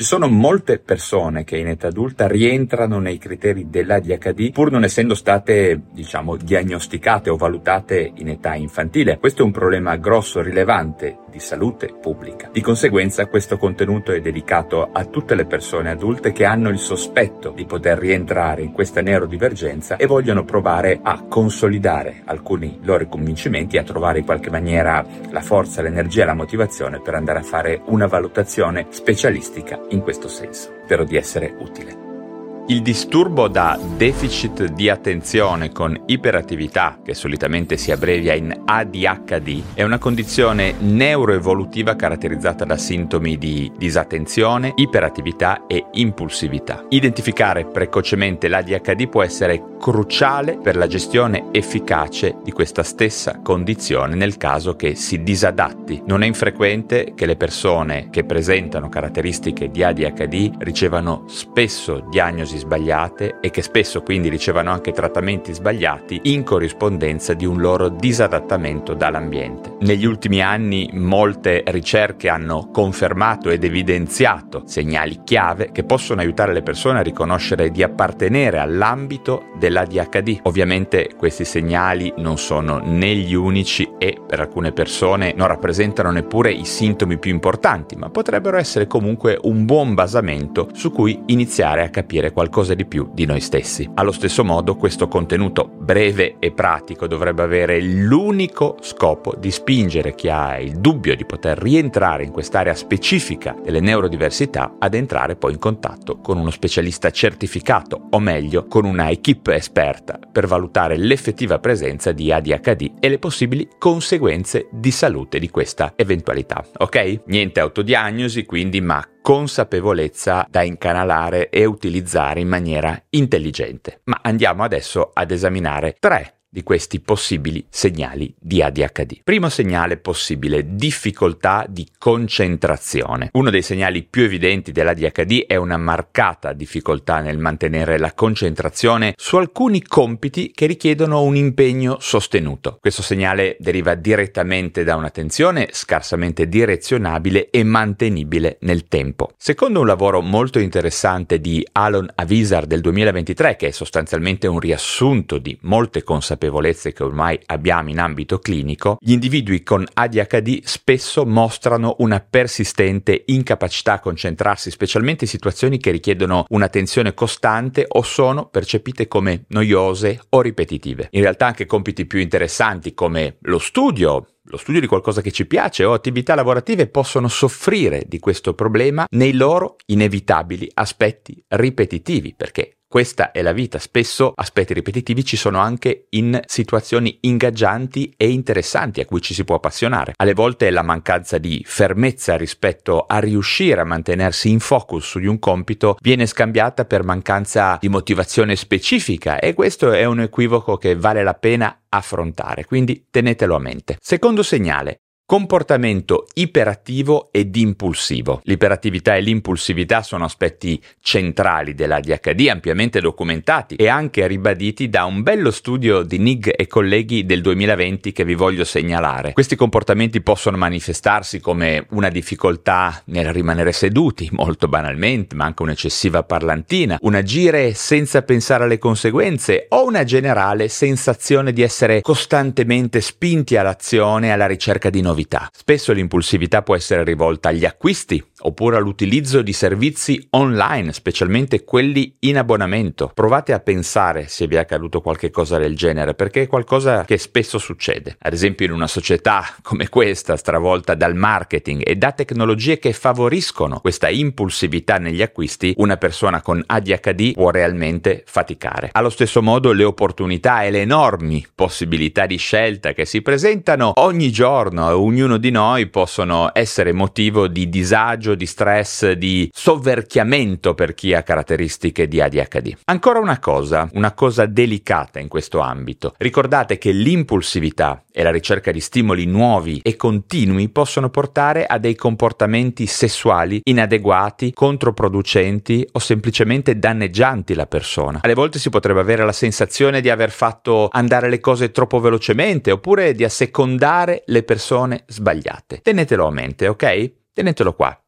Ci sono molte persone che in età adulta rientrano nei criteri dell'ADHD pur non essendo state, diciamo, diagnosticate o valutate in età infantile. Questo è un problema grosso, rilevante di salute pubblica. Di conseguenza questo contenuto è dedicato a tutte le persone adulte che hanno il sospetto di poter rientrare in questa neurodivergenza e vogliono provare a consolidare alcuni loro convincimenti, a trovare in qualche maniera la forza, l'energia, la motivazione per andare a fare una valutazione specialistica in questo senso. Spero di essere utile. Il disturbo da deficit di attenzione con iperattività, che solitamente si abbrevia in ADHD, è una condizione neuroevolutiva caratterizzata da sintomi di disattenzione, iperattività e impulsività. Identificare precocemente l'ADHD può essere cruciale per la gestione efficace di questa stessa condizione nel caso che si disadatti. Non è infrequente che le persone che presentano caratteristiche di ADHD ricevano spesso diagnosi sbagliate e che spesso quindi ricevono anche trattamenti sbagliati in corrispondenza di un loro disadattamento dall'ambiente. Negli ultimi anni molte ricerche hanno confermato ed evidenziato segnali chiave che possono aiutare le persone a riconoscere di appartenere all'ambito dell'ADHD. Ovviamente questi segnali non sono né gli unici e per alcune persone non rappresentano neppure i sintomi più importanti, ma potrebbero essere comunque un buon basamento su cui iniziare a capire qualcosa qualcosa di più di noi stessi. Allo stesso modo questo contenuto breve e pratico dovrebbe avere l'unico scopo di spingere chi ha il dubbio di poter rientrare in quest'area specifica delle neurodiversità ad entrare poi in contatto con uno specialista certificato o meglio con una equip esperta per valutare l'effettiva presenza di ADHD e le possibili conseguenze di salute di questa eventualità. Ok? Niente autodiagnosi quindi ma consapevolezza da incanalare e utilizzare in maniera intelligente. Ma andiamo adesso ad esaminare tre di questi possibili segnali di ADHD. Primo segnale possibile, difficoltà di concentrazione. Uno dei segnali più evidenti dell'ADHD è una marcata difficoltà nel mantenere la concentrazione su alcuni compiti che richiedono un impegno sostenuto. Questo segnale deriva direttamente da un'attenzione scarsamente direzionabile e mantenibile nel tempo. Secondo un lavoro molto interessante di Alon Avisar del 2023, che è sostanzialmente un riassunto di molte consapevolezze consapevolezze che ormai abbiamo in ambito clinico, gli individui con ADHD spesso mostrano una persistente incapacità a concentrarsi, specialmente in situazioni che richiedono un'attenzione costante o sono percepite come noiose o ripetitive. In realtà anche compiti più interessanti come lo studio, lo studio di qualcosa che ci piace o attività lavorative possono soffrire di questo problema nei loro inevitabili aspetti ripetitivi, perché questa è la vita, spesso aspetti ripetitivi ci sono anche in situazioni ingaggianti e interessanti a cui ci si può appassionare. Alle volte la mancanza di fermezza rispetto a riuscire a mantenersi in focus su di un compito viene scambiata per mancanza di motivazione specifica e questo è un equivoco che vale la pena affrontare, quindi tenetelo a mente. Secondo segnale, Comportamento iperattivo ed impulsivo. L'iperattività e l'impulsività sono aspetti centrali dell'ADHD, ampiamente documentati e anche ribaditi da un bello studio di Nig e colleghi del 2020 che vi voglio segnalare. Questi comportamenti possono manifestarsi come una difficoltà nel rimanere seduti, molto banalmente, ma anche un'eccessiva parlantina, un agire senza pensare alle conseguenze o una generale sensazione di essere costantemente spinti all'azione e alla ricerca di novità novità. Spesso l'impulsività può essere rivolta agli acquisti oppure all'utilizzo di servizi online, specialmente quelli in abbonamento. Provate a pensare se vi è accaduto qualche cosa del genere, perché è qualcosa che spesso succede. Ad esempio in una società come questa, stravolta dal marketing e da tecnologie che favoriscono questa impulsività negli acquisti, una persona con ADHD può realmente faticare. Allo stesso modo le opportunità e le enormi possibilità di scelta che si presentano ogni giorno ognuno di noi possono essere motivo di disagio, di stress, di sovverchiamento per chi ha caratteristiche di ADHD. Ancora una cosa, una cosa delicata in questo ambito. Ricordate che l'impulsività e la ricerca di stimoli nuovi e continui possono portare a dei comportamenti sessuali inadeguati, controproducenti o semplicemente danneggianti la persona. Alle volte si potrebbe avere la sensazione di aver fatto andare le cose troppo velocemente oppure di assecondare le persone sbagliate. Tenetelo a mente, ok? Tenetelo qua.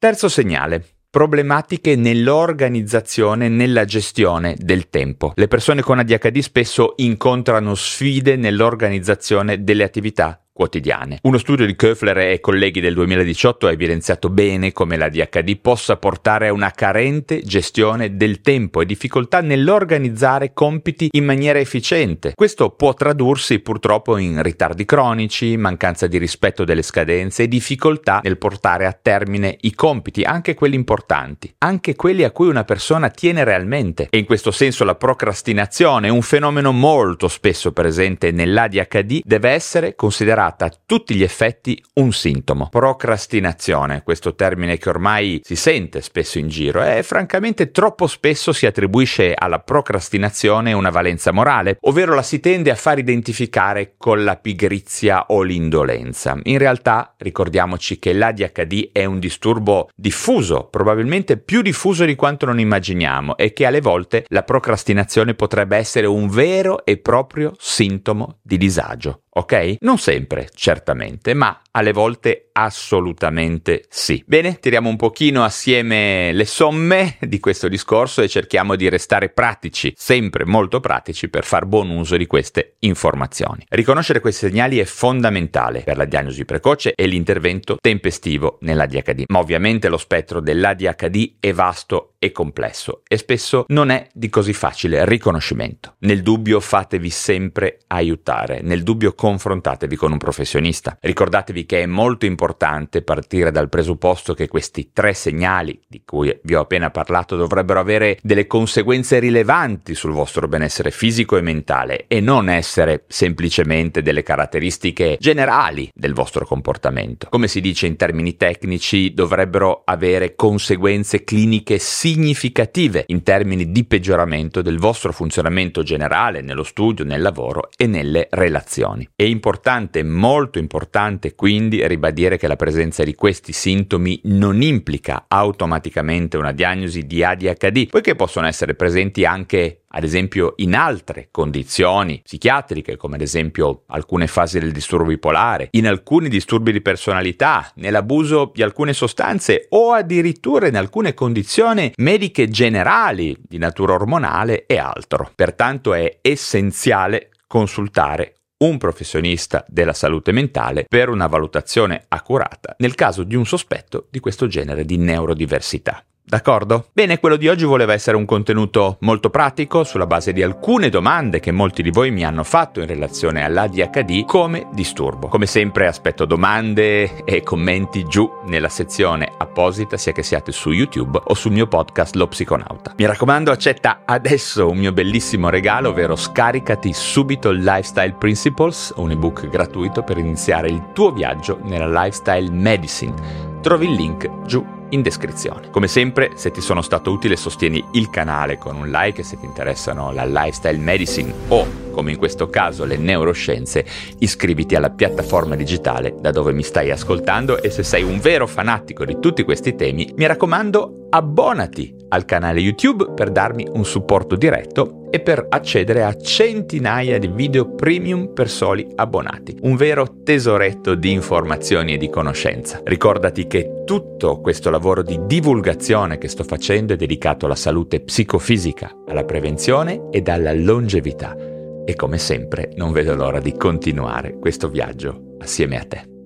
Terzo segnale problematiche nell'organizzazione, nella gestione del tempo. Le persone con ADHD spesso incontrano sfide nell'organizzazione delle attività quotidiane. Uno studio di Köfler e colleghi del 2018 ha evidenziato bene come la DHD possa portare a una carente gestione del tempo e difficoltà nell'organizzare compiti in maniera efficiente. Questo può tradursi purtroppo in ritardi cronici, mancanza di rispetto delle scadenze e difficoltà nel portare a termine i compiti, anche quelli importanti, anche quelli a cui una persona tiene realmente. E in questo senso la procrastinazione, un fenomeno molto spesso presente nell'ADHD, deve essere considerato considerata a tutti gli effetti un sintomo. Procrastinazione, questo termine che ormai si sente spesso in giro e francamente troppo spesso si attribuisce alla procrastinazione una valenza morale, ovvero la si tende a far identificare con la pigrizia o l'indolenza. In realtà ricordiamoci che l'ADHD è un disturbo diffuso, probabilmente più diffuso di quanto non immaginiamo e che alle volte la procrastinazione potrebbe essere un vero e proprio sintomo di disagio ok? Non sempre, certamente, ma alle volte assolutamente sì. Bene, tiriamo un pochino assieme le somme di questo discorso e cerchiamo di restare pratici, sempre molto pratici per far buon uso di queste informazioni. Riconoscere questi segnali è fondamentale per la diagnosi precoce e l'intervento tempestivo nell'ADHD, ma ovviamente lo spettro dell'ADHD è vasto e complesso e spesso non è di così facile riconoscimento. Nel dubbio fatevi sempre aiutare, nel dubbio confrontatevi con un professionista. Ricordatevi che è molto importante partire dal presupposto che questi tre segnali di cui vi ho appena parlato dovrebbero avere delle conseguenze rilevanti sul vostro benessere fisico e mentale e non essere semplicemente delle caratteristiche generali del vostro comportamento. Come si dice in termini tecnici, dovrebbero avere conseguenze cliniche significative in termini di peggioramento del vostro funzionamento generale nello studio, nel lavoro e nelle relazioni. È importante, molto importante quindi quindi ribadire che la presenza di questi sintomi non implica automaticamente una diagnosi di ADHD, poiché possono essere presenti anche ad esempio in altre condizioni psichiatriche, come ad esempio alcune fasi del disturbo bipolare, in alcuni disturbi di personalità, nell'abuso di alcune sostanze o addirittura in alcune condizioni mediche generali di natura ormonale e altro. Pertanto è essenziale consultare un professionista della salute mentale per una valutazione accurata nel caso di un sospetto di questo genere di neurodiversità. D'accordo? Bene, quello di oggi voleva essere un contenuto molto pratico sulla base di alcune domande che molti di voi mi hanno fatto in relazione all'ADHD come disturbo. Come sempre aspetto domande e commenti giù nella sezione apposita sia che siate su YouTube o sul mio podcast Lo Psiconauta. Mi raccomando accetta adesso un mio bellissimo regalo, ovvero scaricati subito Lifestyle Principles, un ebook gratuito per iniziare il tuo viaggio nella lifestyle medicine. Trovi il link giù in descrizione. Come sempre, se ti sono stato utile sostieni il canale con un like se ti interessano la lifestyle medicine o, come in questo caso, le neuroscienze, iscriviti alla piattaforma digitale da dove mi stai ascoltando e se sei un vero fanatico di tutti questi temi, mi raccomando, abbonati al canale YouTube per darmi un supporto diretto e per accedere a centinaia di video premium per soli abbonati. Un vero tesoretto di informazioni e di conoscenza. Ricordati che tutto questo lavoro di divulgazione che sto facendo è dedicato alla salute psicofisica, alla prevenzione ed alla longevità. E come sempre non vedo l'ora di continuare questo viaggio assieme a te.